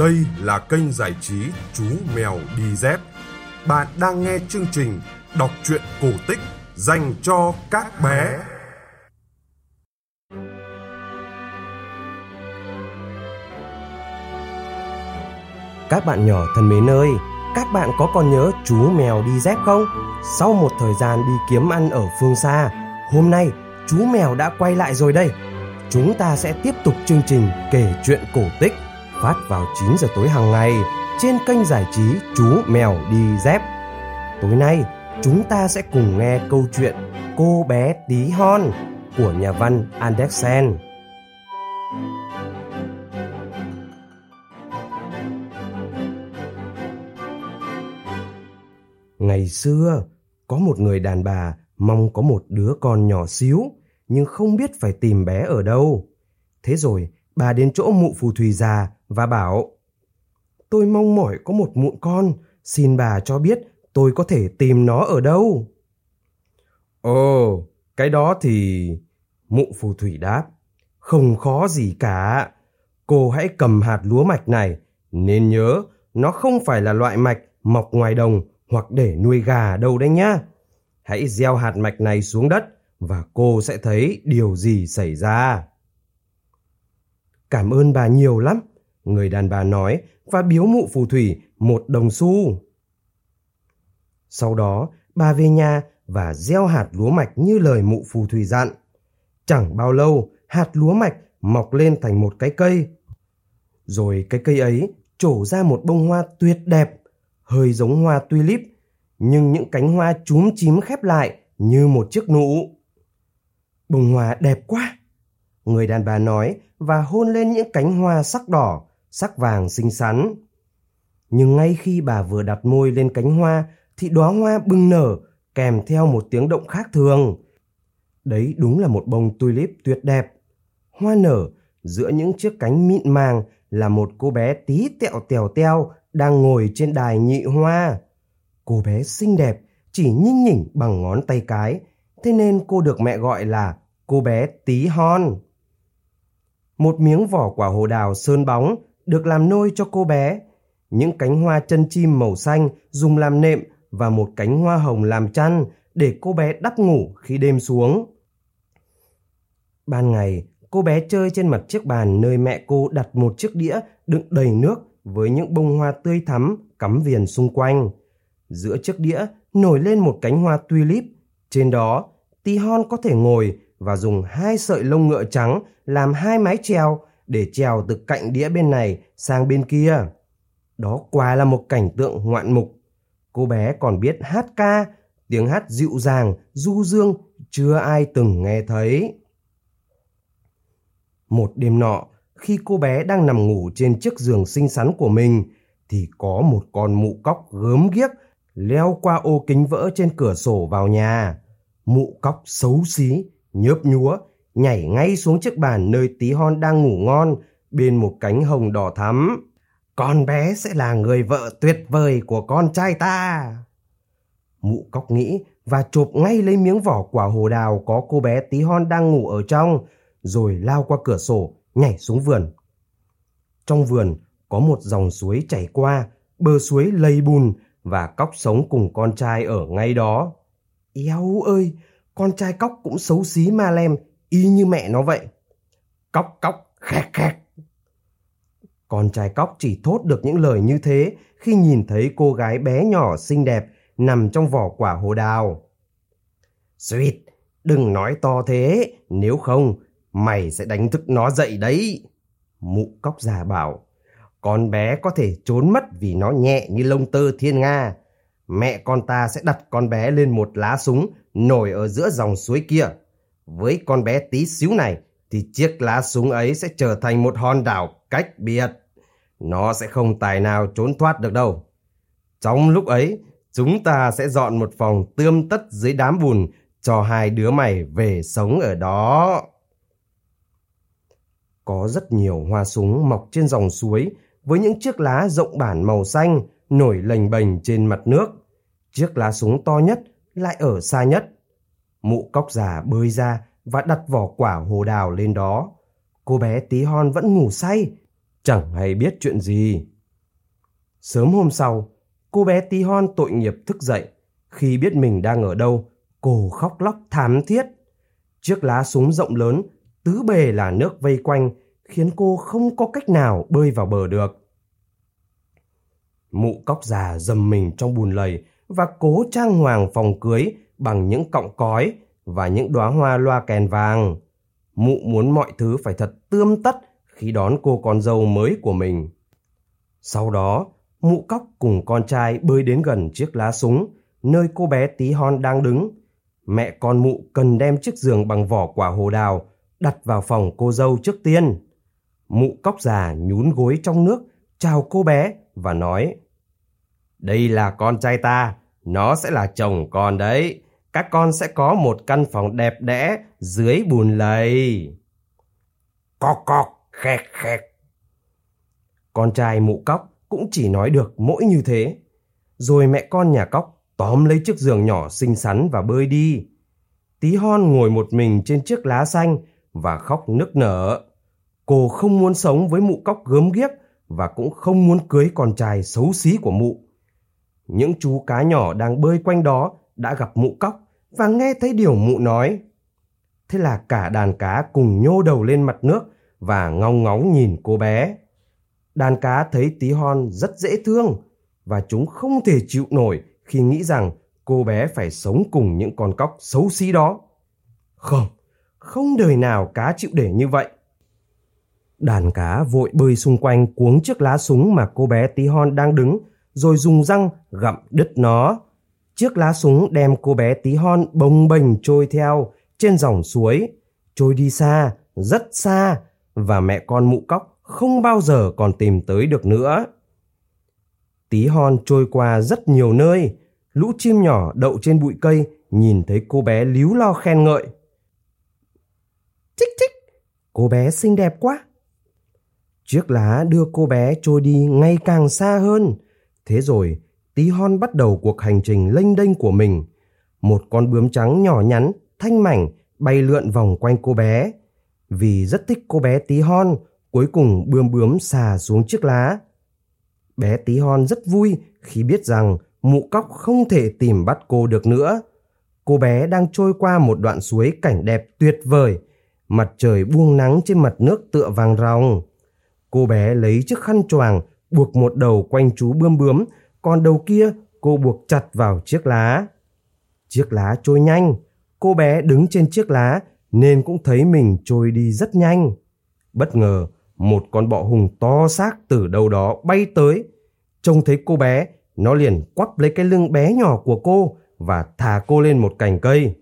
Đây là kênh giải trí Chú Mèo Đi Dép. Bạn đang nghe chương trình đọc truyện cổ tích dành cho các bé. Các bạn nhỏ thân mến ơi, các bạn có còn nhớ chú mèo đi dép không? Sau một thời gian đi kiếm ăn ở phương xa, hôm nay chú mèo đã quay lại rồi đây. Chúng ta sẽ tiếp tục chương trình kể chuyện cổ tích phát vào 9 giờ tối hàng ngày trên kênh giải trí Chú Mèo Đi Dép. Tối nay, chúng ta sẽ cùng nghe câu chuyện Cô bé tí hon của nhà văn Andersen. Ngày xưa, có một người đàn bà mong có một đứa con nhỏ xíu, nhưng không biết phải tìm bé ở đâu. Thế rồi, bà đến chỗ mụ phù thủy già và bảo Tôi mong mỏi có một mụn con, xin bà cho biết tôi có thể tìm nó ở đâu. Ồ, cái đó thì... Mụ phù thủy đáp. Không khó gì cả. Cô hãy cầm hạt lúa mạch này, nên nhớ nó không phải là loại mạch mọc ngoài đồng hoặc để nuôi gà đâu đấy nhá. Hãy gieo hạt mạch này xuống đất và cô sẽ thấy điều gì xảy ra. Cảm ơn bà nhiều lắm, người đàn bà nói và biếu mụ phù thủy một đồng xu. Sau đó, bà về nhà và gieo hạt lúa mạch như lời mụ phù thủy dặn. Chẳng bao lâu, hạt lúa mạch mọc lên thành một cái cây. Rồi cái cây ấy trổ ra một bông hoa tuyệt đẹp, hơi giống hoa tulip, nhưng những cánh hoa chúm chím khép lại như một chiếc nụ. Bông hoa đẹp quá! Người đàn bà nói và hôn lên những cánh hoa sắc đỏ, sắc vàng xinh xắn. Nhưng ngay khi bà vừa đặt môi lên cánh hoa thì đóa hoa bừng nở kèm theo một tiếng động khác thường. Đấy đúng là một bông tulip tuyệt đẹp. Hoa nở giữa những chiếc cánh mịn màng là một cô bé tí tẹo tèo teo đang ngồi trên đài nhị hoa. Cô bé xinh đẹp, chỉ nhinh nhỉnh bằng ngón tay cái, thế nên cô được mẹ gọi là cô bé tí hon. Một miếng vỏ quả hồ đào sơn bóng được làm nôi cho cô bé. Những cánh hoa chân chim màu xanh dùng làm nệm và một cánh hoa hồng làm chăn để cô bé đắp ngủ khi đêm xuống. Ban ngày, cô bé chơi trên mặt chiếc bàn nơi mẹ cô đặt một chiếc đĩa đựng đầy nước với những bông hoa tươi thắm cắm viền xung quanh. Giữa chiếc đĩa nổi lên một cánh hoa tulip. Trên đó, Tihon có thể ngồi và dùng hai sợi lông ngựa trắng làm hai mái treo để trèo từ cạnh đĩa bên này sang bên kia. Đó quả là một cảnh tượng ngoạn mục. Cô bé còn biết hát ca, tiếng hát dịu dàng, du dương, chưa ai từng nghe thấy. Một đêm nọ, khi cô bé đang nằm ngủ trên chiếc giường xinh xắn của mình, thì có một con mụ cóc gớm ghiếc leo qua ô kính vỡ trên cửa sổ vào nhà. Mụ cóc xấu xí, nhớp nhúa, nhảy ngay xuống chiếc bàn nơi tí hon đang ngủ ngon bên một cánh hồng đỏ thắm. Con bé sẽ là người vợ tuyệt vời của con trai ta. Mụ cóc nghĩ và chộp ngay lấy miếng vỏ quả hồ đào có cô bé tí hon đang ngủ ở trong, rồi lao qua cửa sổ, nhảy xuống vườn. Trong vườn có một dòng suối chảy qua, bờ suối lầy bùn và cóc sống cùng con trai ở ngay đó. Éo ơi, con trai cóc cũng xấu xí ma lem, y như mẹ nó vậy. Cóc cóc, khẹt khẹt. Con trai cóc chỉ thốt được những lời như thế khi nhìn thấy cô gái bé nhỏ xinh đẹp nằm trong vỏ quả hồ đào. Sweet, đừng nói to thế, nếu không, mày sẽ đánh thức nó dậy đấy. Mụ cóc già bảo, con bé có thể trốn mất vì nó nhẹ như lông tơ thiên nga. Mẹ con ta sẽ đặt con bé lên một lá súng nổi ở giữa dòng suối kia. Với con bé tí xíu này thì chiếc lá súng ấy sẽ trở thành một hòn đảo cách biệt. Nó sẽ không tài nào trốn thoát được đâu. Trong lúc ấy, chúng ta sẽ dọn một phòng tươm tất dưới đám bùn cho hai đứa mày về sống ở đó. Có rất nhiều hoa súng mọc trên dòng suối với những chiếc lá rộng bản màu xanh nổi lềnh bềnh trên mặt nước. Chiếc lá súng to nhất lại ở xa nhất. Mụ cóc già bơi ra và đặt vỏ quả hồ đào lên đó. Cô bé tí hon vẫn ngủ say. chẳng hay biết chuyện gì. Sớm hôm sau, cô bé tí hon tội nghiệp thức dậy. Khi biết mình đang ở đâu, cô khóc lóc thảm thiết. Chiếc lá súng rộng lớn, tứ bề là nước vây quanh, khiến cô không có cách nào bơi vào bờ được. Mụ cóc già dầm mình trong bùn lầy và cố trang hoàng phòng cưới bằng những cọng cói và những đóa hoa loa kèn vàng. Mụ muốn mọi thứ phải thật tươm tất khi đón cô con dâu mới của mình. Sau đó, mụ cóc cùng con trai bơi đến gần chiếc lá súng, nơi cô bé tí hon đang đứng. Mẹ con mụ cần đem chiếc giường bằng vỏ quả hồ đào đặt vào phòng cô dâu trước tiên. Mụ cóc già nhún gối trong nước, chào cô bé và nói Đây là con trai ta, nó sẽ là chồng con đấy. Các con sẽ có một căn phòng đẹp đẽ dưới bùn lầy. Cọc cọc, khẹt khẹt. Con trai mụ cóc cũng chỉ nói được mỗi như thế. Rồi mẹ con nhà cóc tóm lấy chiếc giường nhỏ xinh xắn và bơi đi. Tí hon ngồi một mình trên chiếc lá xanh và khóc nức nở. Cô không muốn sống với mụ cóc gớm ghiếc và cũng không muốn cưới con trai xấu xí của mụ. Những chú cá nhỏ đang bơi quanh đó đã gặp mụ cóc và nghe thấy điều mụ nói. Thế là cả đàn cá cùng nhô đầu lên mặt nước và ngóng ngóng nhìn cô bé. Đàn cá thấy tí hon rất dễ thương và chúng không thể chịu nổi khi nghĩ rằng cô bé phải sống cùng những con cóc xấu xí đó. Không, không đời nào cá chịu để như vậy. Đàn cá vội bơi xung quanh cuống chiếc lá súng mà cô bé tí hon đang đứng, rồi dùng răng gặm đứt nó. Chiếc lá súng đem cô bé tí hon bồng bềnh trôi theo trên dòng suối, trôi đi xa, rất xa, và mẹ con mụ cóc không bao giờ còn tìm tới được nữa. Tí hon trôi qua rất nhiều nơi, lũ chim nhỏ đậu trên bụi cây nhìn thấy cô bé líu lo khen ngợi. Chích chích, cô bé xinh đẹp quá. Chiếc lá đưa cô bé trôi đi ngày càng xa hơn. Thế rồi, tí hon bắt đầu cuộc hành trình lênh đênh của mình. Một con bướm trắng nhỏ nhắn, thanh mảnh, bay lượn vòng quanh cô bé. Vì rất thích cô bé tí hon, cuối cùng bươm bướm xà xuống chiếc lá. Bé tí hon rất vui khi biết rằng mụ cóc không thể tìm bắt cô được nữa. Cô bé đang trôi qua một đoạn suối cảnh đẹp tuyệt vời, mặt trời buông nắng trên mặt nước tựa vàng ròng. Cô bé lấy chiếc khăn choàng buộc một đầu quanh chú bươm bướm, còn đầu kia cô buộc chặt vào chiếc lá. Chiếc lá trôi nhanh, cô bé đứng trên chiếc lá nên cũng thấy mình trôi đi rất nhanh. Bất ngờ, một con bọ hùng to xác từ đâu đó bay tới. Trông thấy cô bé, nó liền quắp lấy cái lưng bé nhỏ của cô và thả cô lên một cành cây.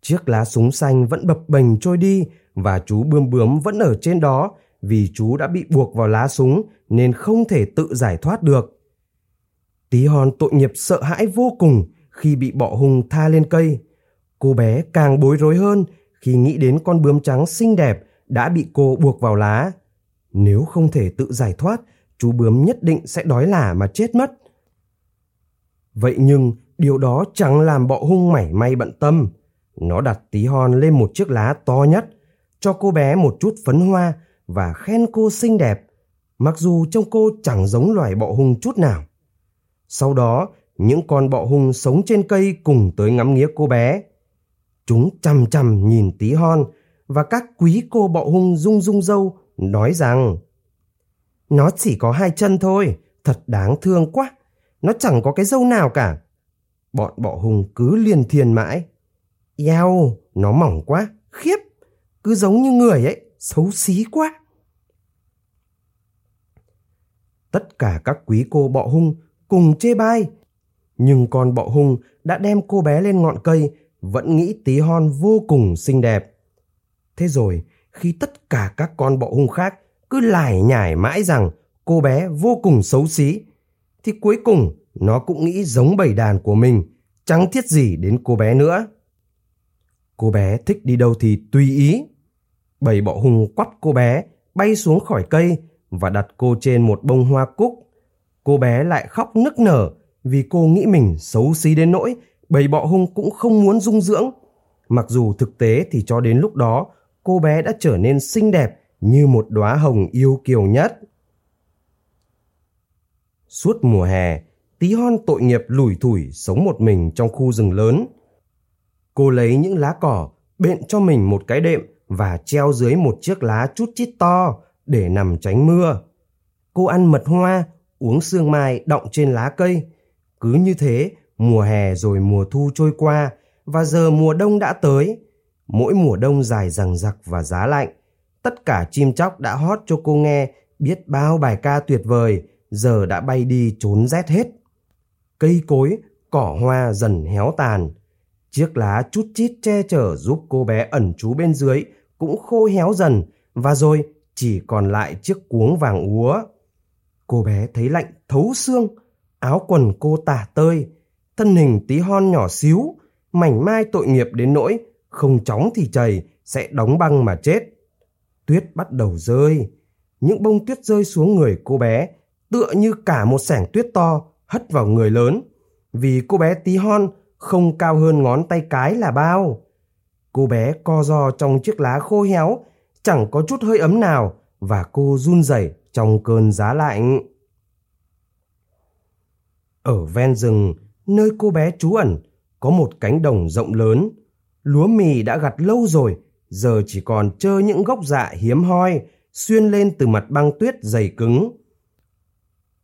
Chiếc lá súng xanh vẫn bập bềnh trôi đi và chú bươm bướm vẫn ở trên đó vì chú đã bị buộc vào lá súng nên không thể tự giải thoát được. Tí hon tội nghiệp sợ hãi vô cùng khi bị bọ hung tha lên cây. Cô bé càng bối rối hơn khi nghĩ đến con bướm trắng xinh đẹp đã bị cô buộc vào lá. Nếu không thể tự giải thoát, chú bướm nhất định sẽ đói lả mà chết mất. Vậy nhưng điều đó chẳng làm bọ hung mảy may bận tâm. Nó đặt tí hon lên một chiếc lá to nhất, cho cô bé một chút phấn hoa và khen cô xinh đẹp, mặc dù trông cô chẳng giống loài bọ hung chút nào. Sau đó, những con bọ hung sống trên cây cùng tới ngắm nghía cô bé. Chúng chằm chằm nhìn tí hon và các quý cô bọ hung rung rung dâu nói rằng Nó chỉ có hai chân thôi, thật đáng thương quá, nó chẳng có cái dâu nào cả. Bọn bọ hung cứ liền thiền mãi. Eo, nó mỏng quá, khiếp, cứ giống như người ấy, xấu xí quá. Tất cả các quý cô bọ hung cùng chê bai. Nhưng con bọ hung đã đem cô bé lên ngọn cây vẫn nghĩ tí hon vô cùng xinh đẹp. Thế rồi, khi tất cả các con bọ hung khác cứ lải nhải mãi rằng cô bé vô cùng xấu xí, thì cuối cùng nó cũng nghĩ giống bầy đàn của mình, chẳng thiết gì đến cô bé nữa. Cô bé thích đi đâu thì tùy ý. Bầy bọ hung quắp cô bé, bay xuống khỏi cây và đặt cô trên một bông hoa cúc. Cô bé lại khóc nức nở vì cô nghĩ mình xấu xí đến nỗi bầy bọ hung cũng không muốn dung dưỡng. Mặc dù thực tế thì cho đến lúc đó cô bé đã trở nên xinh đẹp như một đóa hồng yêu kiều nhất. Suốt mùa hè, tí hon tội nghiệp lủi thủi sống một mình trong khu rừng lớn. Cô lấy những lá cỏ, bện cho mình một cái đệm và treo dưới một chiếc lá chút chít to để nằm tránh mưa. Cô ăn mật hoa, uống sương mai đọng trên lá cây. Cứ như thế, mùa hè rồi mùa thu trôi qua và giờ mùa đông đã tới. Mỗi mùa đông dài rằng giặc và giá lạnh. Tất cả chim chóc đã hót cho cô nghe biết bao bài ca tuyệt vời, giờ đã bay đi trốn rét hết. Cây cối, cỏ hoa dần héo tàn. Chiếc lá chút chít che chở giúp cô bé ẩn trú bên dưới cũng khô héo dần và rồi chỉ còn lại chiếc cuống vàng úa. Cô bé thấy lạnh thấu xương, áo quần cô tả tơi, thân hình tí hon nhỏ xíu, mảnh mai tội nghiệp đến nỗi không chóng thì chảy sẽ đóng băng mà chết. Tuyết bắt đầu rơi, những bông tuyết rơi xuống người cô bé tựa như cả một sảng tuyết to hất vào người lớn vì cô bé tí hon không cao hơn ngón tay cái là bao. Cô bé co ro trong chiếc lá khô héo, chẳng có chút hơi ấm nào và cô run rẩy trong cơn giá lạnh. Ở ven rừng, nơi cô bé trú ẩn, có một cánh đồng rộng lớn. Lúa mì đã gặt lâu rồi, giờ chỉ còn trơ những gốc dạ hiếm hoi, xuyên lên từ mặt băng tuyết dày cứng.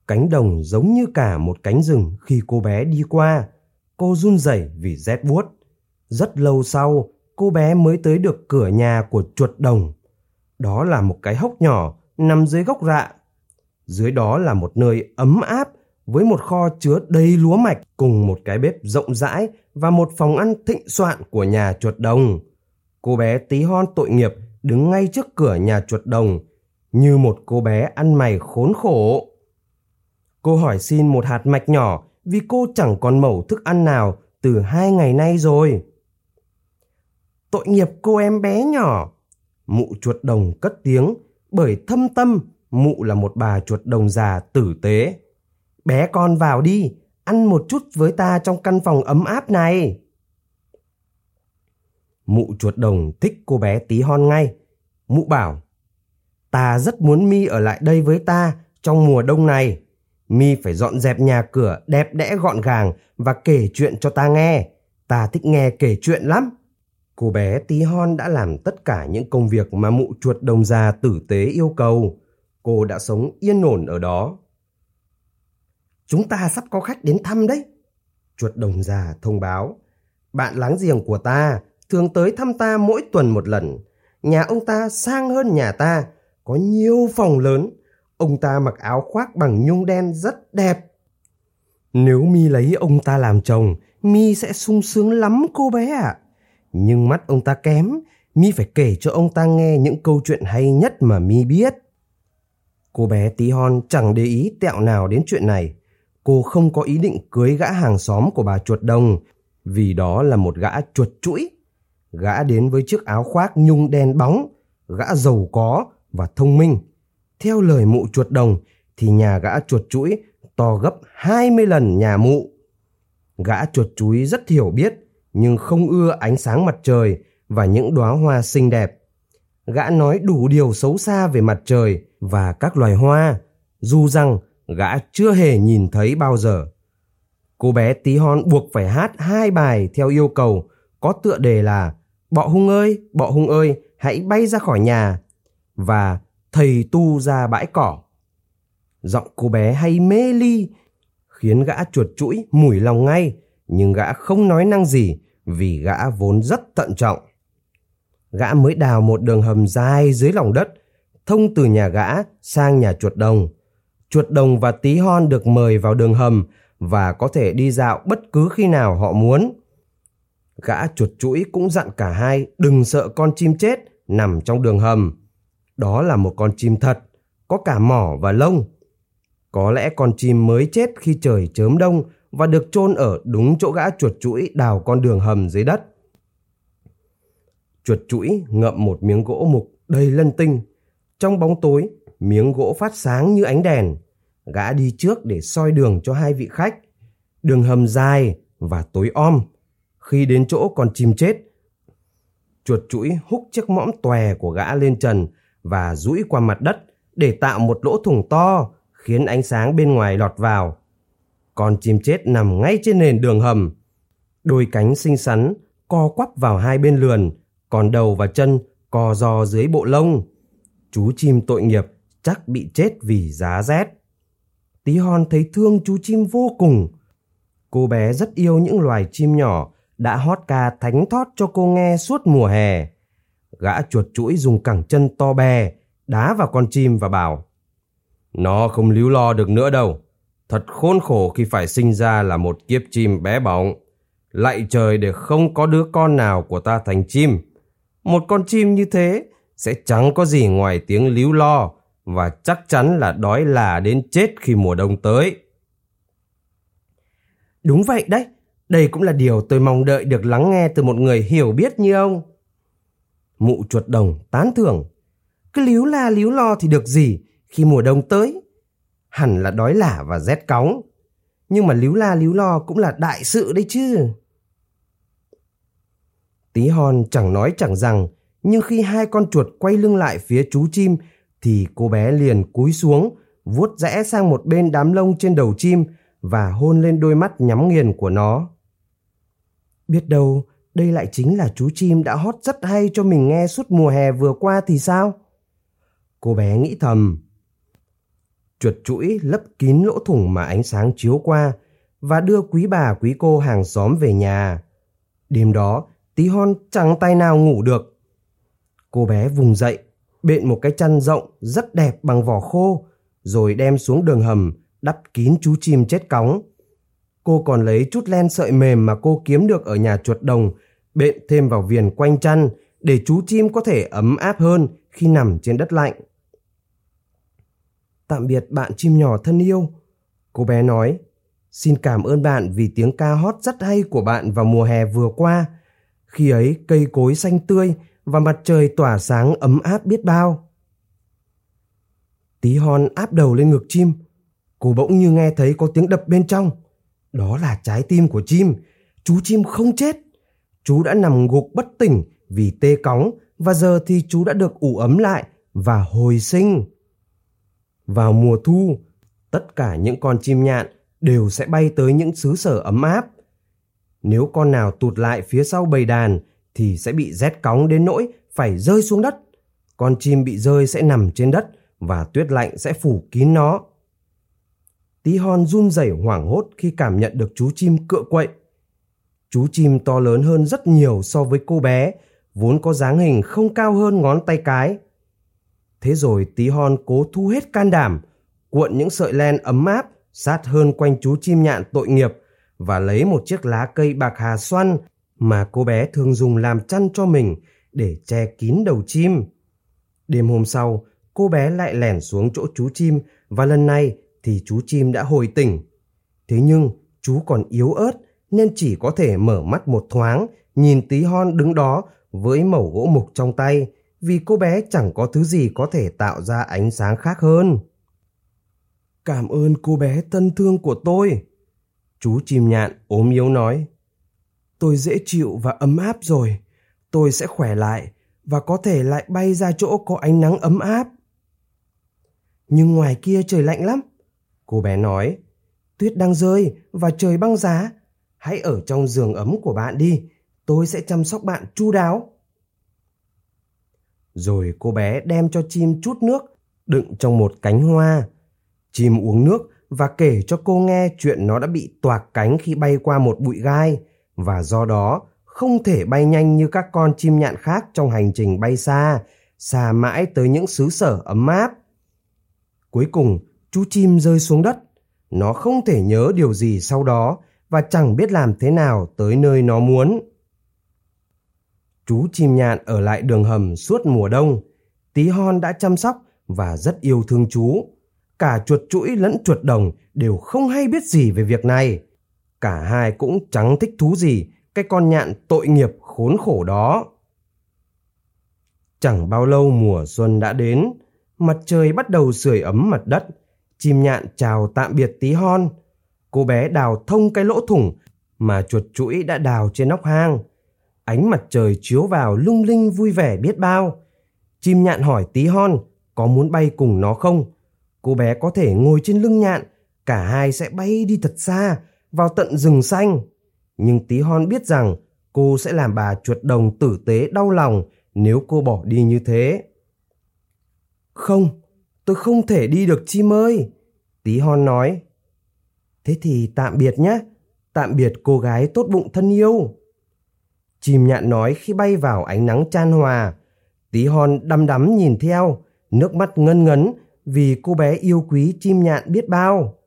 Cánh đồng giống như cả một cánh rừng khi cô bé đi qua. Cô run rẩy vì rét buốt. Rất lâu sau, cô bé mới tới được cửa nhà của chuột đồng. Đó là một cái hốc nhỏ nằm dưới gốc rạ. Dưới đó là một nơi ấm áp với một kho chứa đầy lúa mạch cùng một cái bếp rộng rãi và một phòng ăn thịnh soạn của nhà chuột đồng. Cô bé tí hon tội nghiệp đứng ngay trước cửa nhà chuột đồng như một cô bé ăn mày khốn khổ. Cô hỏi xin một hạt mạch nhỏ vì cô chẳng còn mẩu thức ăn nào từ hai ngày nay rồi. Tội nghiệp cô em bé nhỏ. Mụ chuột đồng cất tiếng bởi thâm tâm mụ là một bà chuột đồng già tử tế. Bé con vào đi, ăn một chút với ta trong căn phòng ấm áp này. Mụ chuột đồng thích cô bé tí hon ngay. Mụ bảo, ta rất muốn mi ở lại đây với ta trong mùa đông này. Mi phải dọn dẹp nhà cửa đẹp đẽ gọn gàng và kể chuyện cho ta nghe. Ta thích nghe kể chuyện lắm. Cô bé tí hon đã làm tất cả những công việc mà mụ chuột đồng già tử tế yêu cầu. Cô đã sống yên ổn ở đó. Chúng ta sắp có khách đến thăm đấy. Chuột đồng già thông báo. Bạn láng giềng của ta thường tới thăm ta mỗi tuần một lần. Nhà ông ta sang hơn nhà ta, có nhiều phòng lớn. Ông ta mặc áo khoác bằng nhung đen rất đẹp. Nếu mi lấy ông ta làm chồng, mi sẽ sung sướng lắm cô bé ạ. À. Nhưng mắt ông ta kém, mi phải kể cho ông ta nghe những câu chuyện hay nhất mà mi biết. Cô bé tí hon chẳng để ý tẹo nào đến chuyện này. Cô không có ý định cưới gã hàng xóm của bà chuột đồng, vì đó là một gã chuột chuỗi. Gã đến với chiếc áo khoác nhung đen bóng, gã giàu có và thông minh. Theo lời mụ chuột đồng thì nhà gã chuột chuỗi to gấp 20 lần nhà mụ. Gã chuột chuối rất hiểu biết nhưng không ưa ánh sáng mặt trời và những đóa hoa xinh đẹp. Gã nói đủ điều xấu xa về mặt trời và các loài hoa, dù rằng gã chưa hề nhìn thấy bao giờ. Cô bé tí hon buộc phải hát hai bài theo yêu cầu có tựa đề là Bọ hung ơi, bọ hung ơi, hãy bay ra khỏi nhà và thầy tu ra bãi cỏ. Giọng cô bé hay mê ly khiến gã chuột chuỗi mùi lòng ngay nhưng gã không nói năng gì vì gã vốn rất thận trọng. Gã mới đào một đường hầm dài dưới lòng đất, thông từ nhà gã sang nhà chuột đồng. Chuột đồng và tí hon được mời vào đường hầm và có thể đi dạo bất cứ khi nào họ muốn. Gã chuột chuỗi cũng dặn cả hai đừng sợ con chim chết nằm trong đường hầm. Đó là một con chim thật, có cả mỏ và lông. Có lẽ con chim mới chết khi trời chớm đông và được chôn ở đúng chỗ gã chuột chuỗi đào con đường hầm dưới đất. Chuột chuỗi ngậm một miếng gỗ mục đầy lân tinh. Trong bóng tối, miếng gỗ phát sáng như ánh đèn. Gã đi trước để soi đường cho hai vị khách. Đường hầm dài và tối om. Khi đến chỗ con chim chết, chuột chuỗi húc chiếc mõm tòe của gã lên trần và duỗi qua mặt đất để tạo một lỗ thủng to khiến ánh sáng bên ngoài lọt vào. Con chim chết nằm ngay trên nền đường hầm. Đôi cánh xinh xắn co quắp vào hai bên lườn, còn đầu và chân co do dưới bộ lông. Chú chim tội nghiệp chắc bị chết vì giá rét. Tí hon thấy thương chú chim vô cùng. Cô bé rất yêu những loài chim nhỏ đã hót ca thánh thót cho cô nghe suốt mùa hè. Gã chuột chuỗi dùng cẳng chân to bè, đá vào con chim và bảo Nó không líu lo được nữa đâu. Thật khốn khổ khi phải sinh ra là một kiếp chim bé bỏng. Lạy trời để không có đứa con nào của ta thành chim. Một con chim như thế sẽ chẳng có gì ngoài tiếng líu lo và chắc chắn là đói là đến chết khi mùa đông tới. Đúng vậy đấy, đây cũng là điều tôi mong đợi được lắng nghe từ một người hiểu biết như ông. Mụ chuột đồng tán thưởng. Cứ líu la líu lo thì được gì khi mùa đông tới. Hẳn là đói lả và rét cóng. Nhưng mà líu la líu lo cũng là đại sự đấy chứ. Tí hon chẳng nói chẳng rằng, nhưng khi hai con chuột quay lưng lại phía chú chim thì cô bé liền cúi xuống, vuốt rẽ sang một bên đám lông trên đầu chim và hôn lên đôi mắt nhắm nghiền của nó. Biết đâu, đây lại chính là chú chim đã hót rất hay cho mình nghe suốt mùa hè vừa qua thì sao? Cô bé nghĩ thầm. Chuột chuỗi lấp kín lỗ thủng mà ánh sáng chiếu qua và đưa quý bà quý cô hàng xóm về nhà. Đêm đó, tí hon chẳng tay nào ngủ được. Cô bé vùng dậy, bện một cái chăn rộng rất đẹp bằng vỏ khô, rồi đem xuống đường hầm, đắp kín chú chim chết cóng. Cô còn lấy chút len sợi mềm mà cô kiếm được ở nhà chuột đồng, bện thêm vào viền quanh chăn để chú chim có thể ấm áp hơn khi nằm trên đất lạnh. Tạm biệt bạn chim nhỏ thân yêu, cô bé nói. Xin cảm ơn bạn vì tiếng ca hót rất hay của bạn vào mùa hè vừa qua. Khi ấy cây cối xanh tươi và mặt trời tỏa sáng ấm áp biết bao. Tí hon áp đầu lên ngực chim. Cô bỗng như nghe thấy có tiếng đập bên trong. Đó là trái tim của chim. Chú chim không chết. Chú đã nằm gục bất tỉnh vì tê cóng và giờ thì chú đã được ủ ấm lại và hồi sinh. Vào mùa thu, tất cả những con chim nhạn đều sẽ bay tới những xứ sở ấm áp. Nếu con nào tụt lại phía sau bầy đàn thì sẽ bị rét cóng đến nỗi phải rơi xuống đất. Con chim bị rơi sẽ nằm trên đất và tuyết lạnh sẽ phủ kín nó. Tí hon run rẩy hoảng hốt khi cảm nhận được chú chim cựa quậy. Chú chim to lớn hơn rất nhiều so với cô bé, vốn có dáng hình không cao hơn ngón tay cái. Thế rồi tí hon cố thu hết can đảm, cuộn những sợi len ấm áp sát hơn quanh chú chim nhạn tội nghiệp và lấy một chiếc lá cây bạc hà xoăn mà cô bé thường dùng làm chăn cho mình để che kín đầu chim. Đêm hôm sau, cô bé lại lẻn xuống chỗ chú chim và lần này thì chú chim đã hồi tỉnh. Thế nhưng chú còn yếu ớt nên chỉ có thể mở mắt một thoáng, nhìn tí hon đứng đó với mẩu gỗ mục trong tay vì cô bé chẳng có thứ gì có thể tạo ra ánh sáng khác hơn. Cảm ơn cô bé thân thương của tôi. Chú chim nhạn ốm yếu nói. Tôi dễ chịu và ấm áp rồi. Tôi sẽ khỏe lại và có thể lại bay ra chỗ có ánh nắng ấm áp. Nhưng ngoài kia trời lạnh lắm. Cô bé nói, tuyết đang rơi và trời băng giá. Hãy ở trong giường ấm của bạn đi, tôi sẽ chăm sóc bạn chu đáo. Rồi cô bé đem cho chim chút nước đựng trong một cánh hoa. Chim uống nước và kể cho cô nghe chuyện nó đã bị toạc cánh khi bay qua một bụi gai và do đó không thể bay nhanh như các con chim nhạn khác trong hành trình bay xa, xa mãi tới những xứ sở ấm áp. Cuối cùng, chú chim rơi xuống đất. Nó không thể nhớ điều gì sau đó và chẳng biết làm thế nào tới nơi nó muốn. Chú chim nhạn ở lại đường hầm suốt mùa đông. Tí hon đã chăm sóc và rất yêu thương chú. Cả chuột chuỗi lẫn chuột đồng đều không hay biết gì về việc này. Cả hai cũng chẳng thích thú gì cái con nhạn tội nghiệp khốn khổ đó. Chẳng bao lâu mùa xuân đã đến, mặt trời bắt đầu sưởi ấm mặt đất. Chim nhạn chào tạm biệt tí hon. Cô bé đào thông cái lỗ thủng mà chuột chuỗi đã đào trên nóc hang. Ánh mặt trời chiếu vào lung linh vui vẻ biết bao. Chim nhạn hỏi tí hon có muốn bay cùng nó không. Cô bé có thể ngồi trên lưng nhạn, cả hai sẽ bay đi thật xa, vào tận rừng xanh. Nhưng tí hon biết rằng cô sẽ làm bà chuột đồng tử tế đau lòng nếu cô bỏ đi như thế. Không, tôi không thể đi được chim ơi. Tí hon nói. Thế thì tạm biệt nhé, tạm biệt cô gái tốt bụng thân yêu. Chim nhạn nói khi bay vào ánh nắng chan hòa. Tí hon đăm đắm nhìn theo, nước mắt ngân ngấn vì cô bé yêu quý chim nhạn biết bao.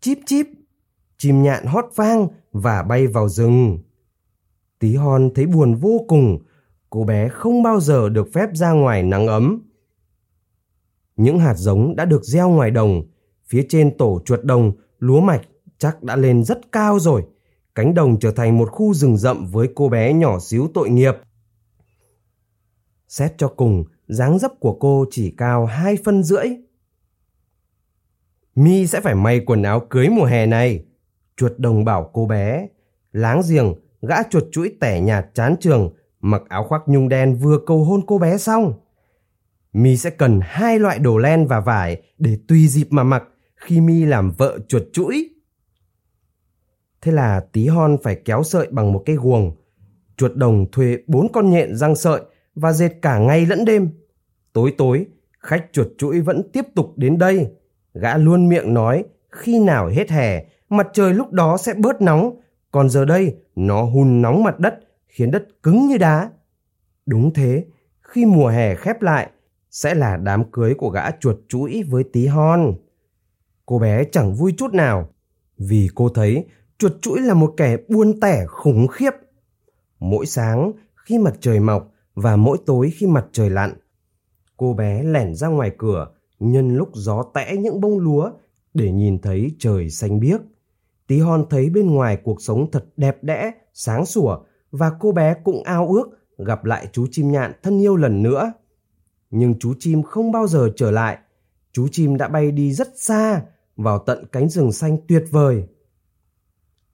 Chíp chíp, chim nhạn hót vang và bay vào rừng. Tí hon thấy buồn vô cùng, cô bé không bao giờ được phép ra ngoài nắng ấm. Những hạt giống đã được gieo ngoài đồng, phía trên tổ chuột đồng, lúa mạch chắc đã lên rất cao rồi. Cánh đồng trở thành một khu rừng rậm với cô bé nhỏ xíu tội nghiệp. Xét cho cùng, dáng dấp của cô chỉ cao hai phân rưỡi. Mi sẽ phải may quần áo cưới mùa hè này. Chuột đồng bảo cô bé. Láng giềng, gã chuột chuỗi tẻ nhạt chán trường, mặc áo khoác nhung đen vừa cầu hôn cô bé xong. Mi sẽ cần hai loại đồ len và vải để tùy dịp mà mặc khi Mi làm vợ chuột chuỗi. Thế là tí hon phải kéo sợi bằng một cây guồng. Chuột đồng thuê bốn con nhện răng sợi và dệt cả ngày lẫn đêm. Tối tối, khách chuột chuỗi vẫn tiếp tục đến đây. Gã luôn miệng nói khi nào hết hè, mặt trời lúc đó sẽ bớt nóng, còn giờ đây nó hun nóng mặt đất, khiến đất cứng như đá. Đúng thế, khi mùa hè khép lại, sẽ là đám cưới của gã chuột chuỗi với tí hon. Cô bé chẳng vui chút nào, vì cô thấy chuột chuỗi là một kẻ buôn tẻ khủng khiếp. Mỗi sáng khi mặt trời mọc và mỗi tối khi mặt trời lặn, cô bé lẻn ra ngoài cửa nhân lúc gió tẽ những bông lúa để nhìn thấy trời xanh biếc. Tí hon thấy bên ngoài cuộc sống thật đẹp đẽ, sáng sủa và cô bé cũng ao ước gặp lại chú chim nhạn thân yêu lần nữa. Nhưng chú chim không bao giờ trở lại. Chú chim đã bay đi rất xa vào tận cánh rừng xanh tuyệt vời.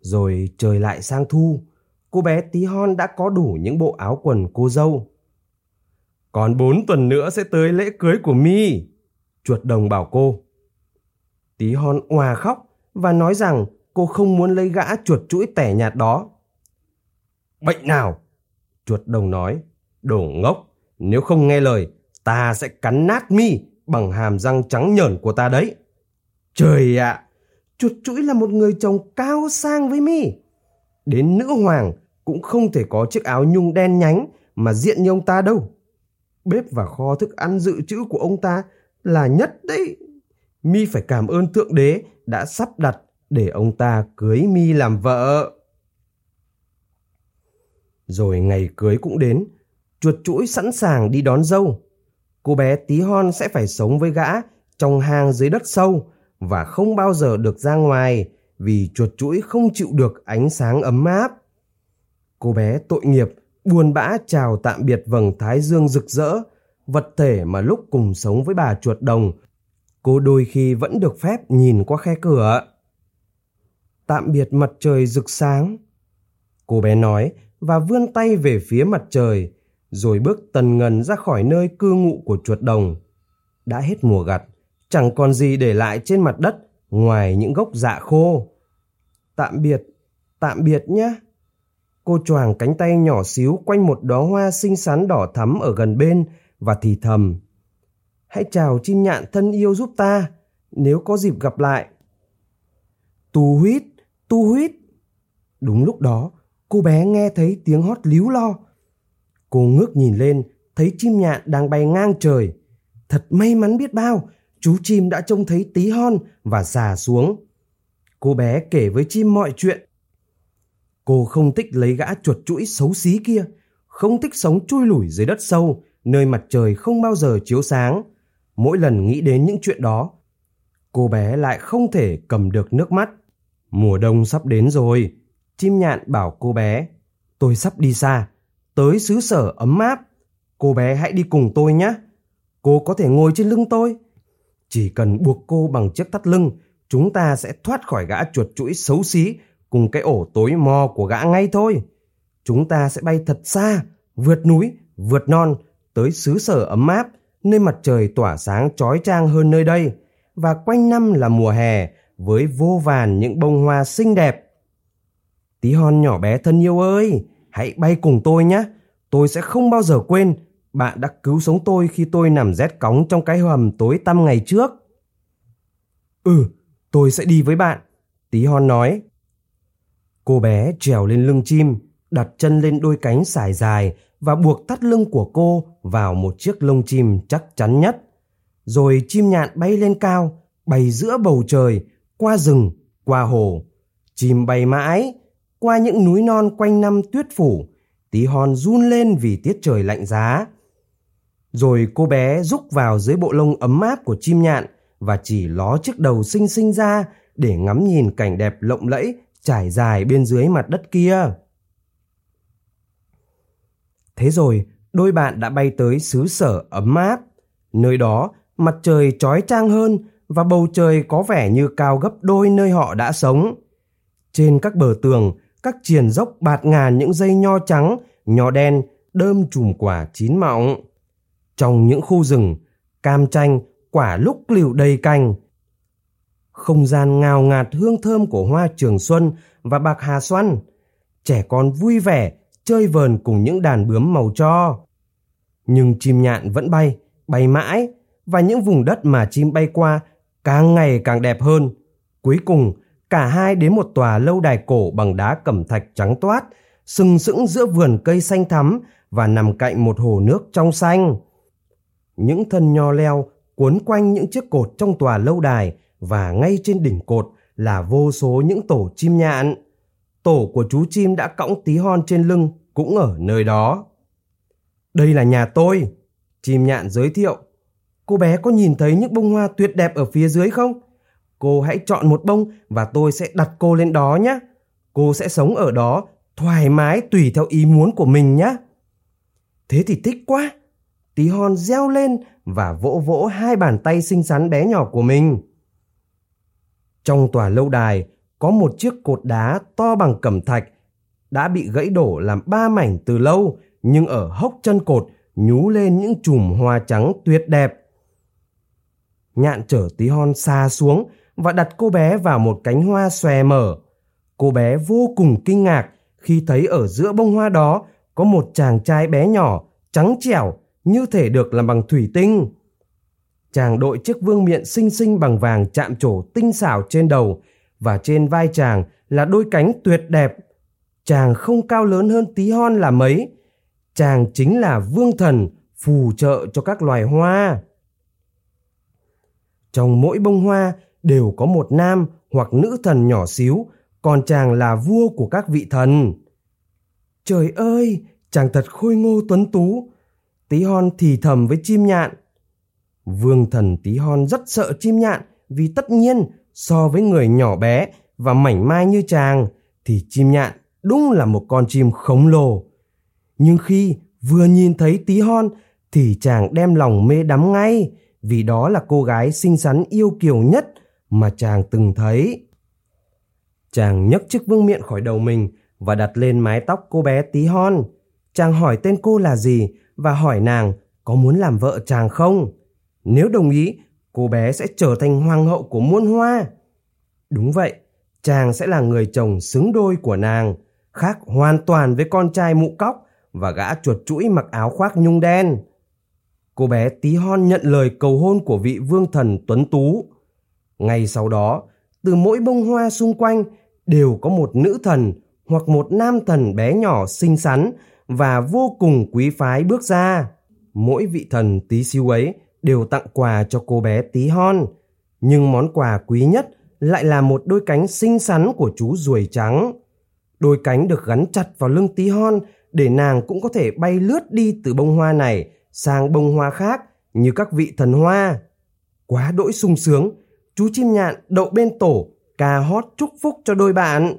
Rồi trời lại sang thu, cô bé tí hon đã có đủ những bộ áo quần cô dâu. Còn bốn tuần nữa sẽ tới lễ cưới của mi chuột đồng bảo cô. Tí hon òa khóc và nói rằng cô không muốn lấy gã chuột chuỗi tẻ nhạt đó. Bệnh nào? Chuột đồng nói, đồ ngốc, nếu không nghe lời, ta sẽ cắn nát mi bằng hàm răng trắng nhởn của ta đấy. Trời ạ, chuột chuỗi là một người chồng cao sang với mi. Đến nữ hoàng cũng không thể có chiếc áo nhung đen nhánh mà diện như ông ta đâu. Bếp và kho thức ăn dự trữ của ông ta là nhất đấy. Mi phải cảm ơn Thượng Đế đã sắp đặt để ông ta cưới Mi làm vợ. Rồi ngày cưới cũng đến, chuột chuỗi sẵn sàng đi đón dâu. Cô bé tí hon sẽ phải sống với gã trong hang dưới đất sâu và không bao giờ được ra ngoài vì chuột chuỗi không chịu được ánh sáng ấm áp. Cô bé tội nghiệp, buồn bã chào tạm biệt vầng thái dương rực rỡ, vật thể mà lúc cùng sống với bà chuột đồng, cô đôi khi vẫn được phép nhìn qua khe cửa. Tạm biệt mặt trời rực sáng. Cô bé nói và vươn tay về phía mặt trời, rồi bước tần ngần ra khỏi nơi cư ngụ của chuột đồng. Đã hết mùa gặt, chẳng còn gì để lại trên mặt đất ngoài những gốc dạ khô. Tạm biệt, tạm biệt nhé. Cô choàng cánh tay nhỏ xíu quanh một đóa hoa xinh xắn đỏ thắm ở gần bên và thì thầm. Hãy chào chim nhạn thân yêu giúp ta, nếu có dịp gặp lại. Tu huyết, tu huyết. Đúng lúc đó, cô bé nghe thấy tiếng hót líu lo. Cô ngước nhìn lên, thấy chim nhạn đang bay ngang trời. Thật may mắn biết bao, chú chim đã trông thấy tí hon và già xuống. Cô bé kể với chim mọi chuyện. Cô không thích lấy gã chuột chuỗi xấu xí kia, không thích sống chui lủi dưới đất sâu, nơi mặt trời không bao giờ chiếu sáng. Mỗi lần nghĩ đến những chuyện đó, cô bé lại không thể cầm được nước mắt. Mùa đông sắp đến rồi, chim nhạn bảo cô bé, tôi sắp đi xa, tới xứ sở ấm áp. Cô bé hãy đi cùng tôi nhé. Cô có thể ngồi trên lưng tôi. Chỉ cần buộc cô bằng chiếc thắt lưng, chúng ta sẽ thoát khỏi gã chuột chuỗi xấu xí cùng cái ổ tối mò của gã ngay thôi. Chúng ta sẽ bay thật xa, vượt núi, vượt non, tới xứ sở ấm áp, nơi mặt trời tỏa sáng trói trang hơn nơi đây, và quanh năm là mùa hè với vô vàn những bông hoa xinh đẹp. Tí hon nhỏ bé thân yêu ơi, hãy bay cùng tôi nhé. Tôi sẽ không bao giờ quên bạn đã cứu sống tôi khi tôi nằm rét cóng trong cái hầm tối tăm ngày trước. Ừ, tôi sẽ đi với bạn, tí hon nói. Cô bé trèo lên lưng chim, đặt chân lên đôi cánh sải dài và buộc thắt lưng của cô vào một chiếc lông chim chắc chắn nhất. Rồi chim nhạn bay lên cao, bay giữa bầu trời, qua rừng, qua hồ. Chim bay mãi, qua những núi non quanh năm tuyết phủ, tí hon run lên vì tiết trời lạnh giá. Rồi cô bé rúc vào dưới bộ lông ấm áp của chim nhạn và chỉ ló chiếc đầu xinh xinh ra để ngắm nhìn cảnh đẹp lộng lẫy trải dài bên dưới mặt đất kia. Thế rồi, đôi bạn đã bay tới xứ sở ấm áp. Nơi đó, mặt trời trói trang hơn và bầu trời có vẻ như cao gấp đôi nơi họ đã sống. Trên các bờ tường, các triền dốc bạt ngàn những dây nho trắng, nho đen, đơm chùm quả chín mọng. Trong những khu rừng, cam chanh, quả lúc liều đầy cành. Không gian ngào ngạt hương thơm của hoa trường xuân và bạc hà xoăn. Trẻ con vui vẻ, chơi vờn cùng những đàn bướm màu cho. Nhưng chim nhạn vẫn bay, bay mãi, và những vùng đất mà chim bay qua càng ngày càng đẹp hơn. Cuối cùng, cả hai đến một tòa lâu đài cổ bằng đá cẩm thạch trắng toát, sừng sững giữa vườn cây xanh thắm và nằm cạnh một hồ nước trong xanh. Những thân nho leo cuốn quanh những chiếc cột trong tòa lâu đài và ngay trên đỉnh cột là vô số những tổ chim nhạn. Tổ của chú chim đã cõng tí hon trên lưng cũng ở nơi đó. Đây là nhà tôi, chim nhạn giới thiệu. Cô bé có nhìn thấy những bông hoa tuyệt đẹp ở phía dưới không? Cô hãy chọn một bông và tôi sẽ đặt cô lên đó nhé. Cô sẽ sống ở đó thoải mái tùy theo ý muốn của mình nhé. Thế thì thích quá. Tí hon reo lên và vỗ vỗ hai bàn tay xinh xắn bé nhỏ của mình. Trong tòa lâu đài, có một chiếc cột đá to bằng cẩm thạch đã bị gãy đổ làm ba mảnh từ lâu, nhưng ở hốc chân cột nhú lên những chùm hoa trắng tuyệt đẹp. Nhạn chở tí hon xa xuống và đặt cô bé vào một cánh hoa xòe mở. Cô bé vô cùng kinh ngạc khi thấy ở giữa bông hoa đó có một chàng trai bé nhỏ, trắng trẻo, như thể được làm bằng thủy tinh. Chàng đội chiếc vương miện xinh xinh bằng vàng chạm trổ tinh xảo trên đầu và trên vai chàng là đôi cánh tuyệt đẹp. Chàng không cao lớn hơn tí hon là mấy. Chàng chính là vương thần phù trợ cho các loài hoa. Trong mỗi bông hoa đều có một nam hoặc nữ thần nhỏ xíu, còn chàng là vua của các vị thần. Trời ơi, chàng thật khôi ngô tuấn tú. Tí hon thì thầm với chim nhạn. Vương thần tí hon rất sợ chim nhạn vì tất nhiên so với người nhỏ bé và mảnh mai như chàng thì chim nhạn đúng là một con chim khổng lồ. Nhưng khi vừa nhìn thấy tí hon thì chàng đem lòng mê đắm ngay vì đó là cô gái xinh xắn yêu kiều nhất mà chàng từng thấy. Chàng nhấc chiếc vương miện khỏi đầu mình và đặt lên mái tóc cô bé tí hon. Chàng hỏi tên cô là gì và hỏi nàng có muốn làm vợ chàng không. Nếu đồng ý, cô bé sẽ trở thành hoàng hậu của muôn hoa. Đúng vậy, chàng sẽ là người chồng xứng đôi của nàng, khác hoàn toàn với con trai mụ cóc và gã chuột chuỗi mặc áo khoác nhung đen. Cô bé tí hon nhận lời cầu hôn của vị vương thần tuấn tú. Ngay sau đó, từ mỗi bông hoa xung quanh đều có một nữ thần hoặc một nam thần bé nhỏ xinh xắn và vô cùng quý phái bước ra. Mỗi vị thần tí xíu ấy đều tặng quà cho cô bé tí hon. Nhưng món quà quý nhất lại là một đôi cánh xinh xắn của chú ruồi trắng. Đôi cánh được gắn chặt vào lưng tí hon để nàng cũng có thể bay lướt đi từ bông hoa này sang bông hoa khác như các vị thần hoa. Quá đỗi sung sướng, chú chim nhạn đậu bên tổ ca hót chúc phúc cho đôi bạn.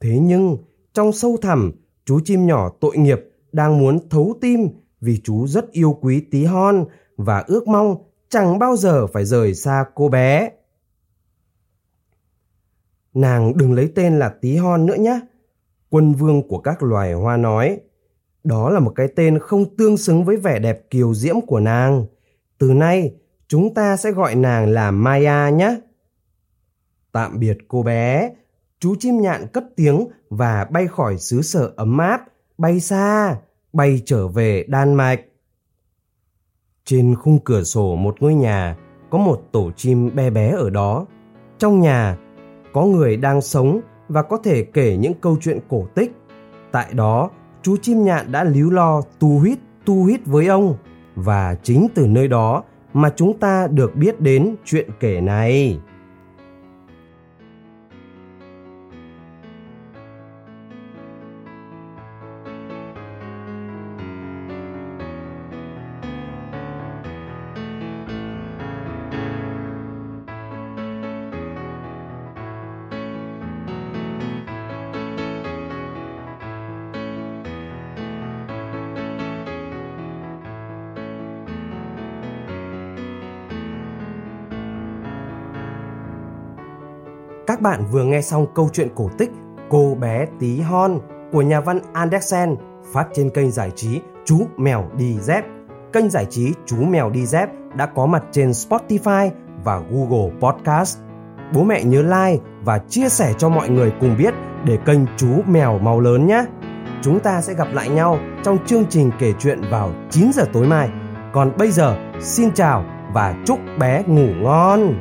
Thế nhưng, trong sâu thẳm, chú chim nhỏ tội nghiệp đang muốn thấu tim vì chú rất yêu quý tí hon và ước mong chẳng bao giờ phải rời xa cô bé. Nàng đừng lấy tên là tí hon nữa nhé. Quân vương của các loài hoa nói. Đó là một cái tên không tương xứng với vẻ đẹp kiều diễm của nàng. Từ nay, chúng ta sẽ gọi nàng là Maya nhé. Tạm biệt cô bé, chú chim nhạn cất tiếng và bay khỏi xứ sở ấm áp, bay xa, bay trở về Đan Mạch. Trên khung cửa sổ một ngôi nhà có một tổ chim bé bé ở đó. Trong nhà có người đang sống và có thể kể những câu chuyện cổ tích. Tại đó, chú chim nhạn đã líu lo tu huýt tu huýt với ông và chính từ nơi đó mà chúng ta được biết đến chuyện kể này. Các bạn vừa nghe xong câu chuyện cổ tích Cô bé tí hon của nhà văn Andersen phát trên kênh giải trí Chú Mèo Đi Dép. Kênh giải trí Chú Mèo Đi Dép đã có mặt trên Spotify và Google Podcast. Bố mẹ nhớ like và chia sẻ cho mọi người cùng biết để kênh Chú Mèo Màu Lớn nhé. Chúng ta sẽ gặp lại nhau trong chương trình kể chuyện vào 9 giờ tối mai. Còn bây giờ, xin chào và chúc bé ngủ ngon.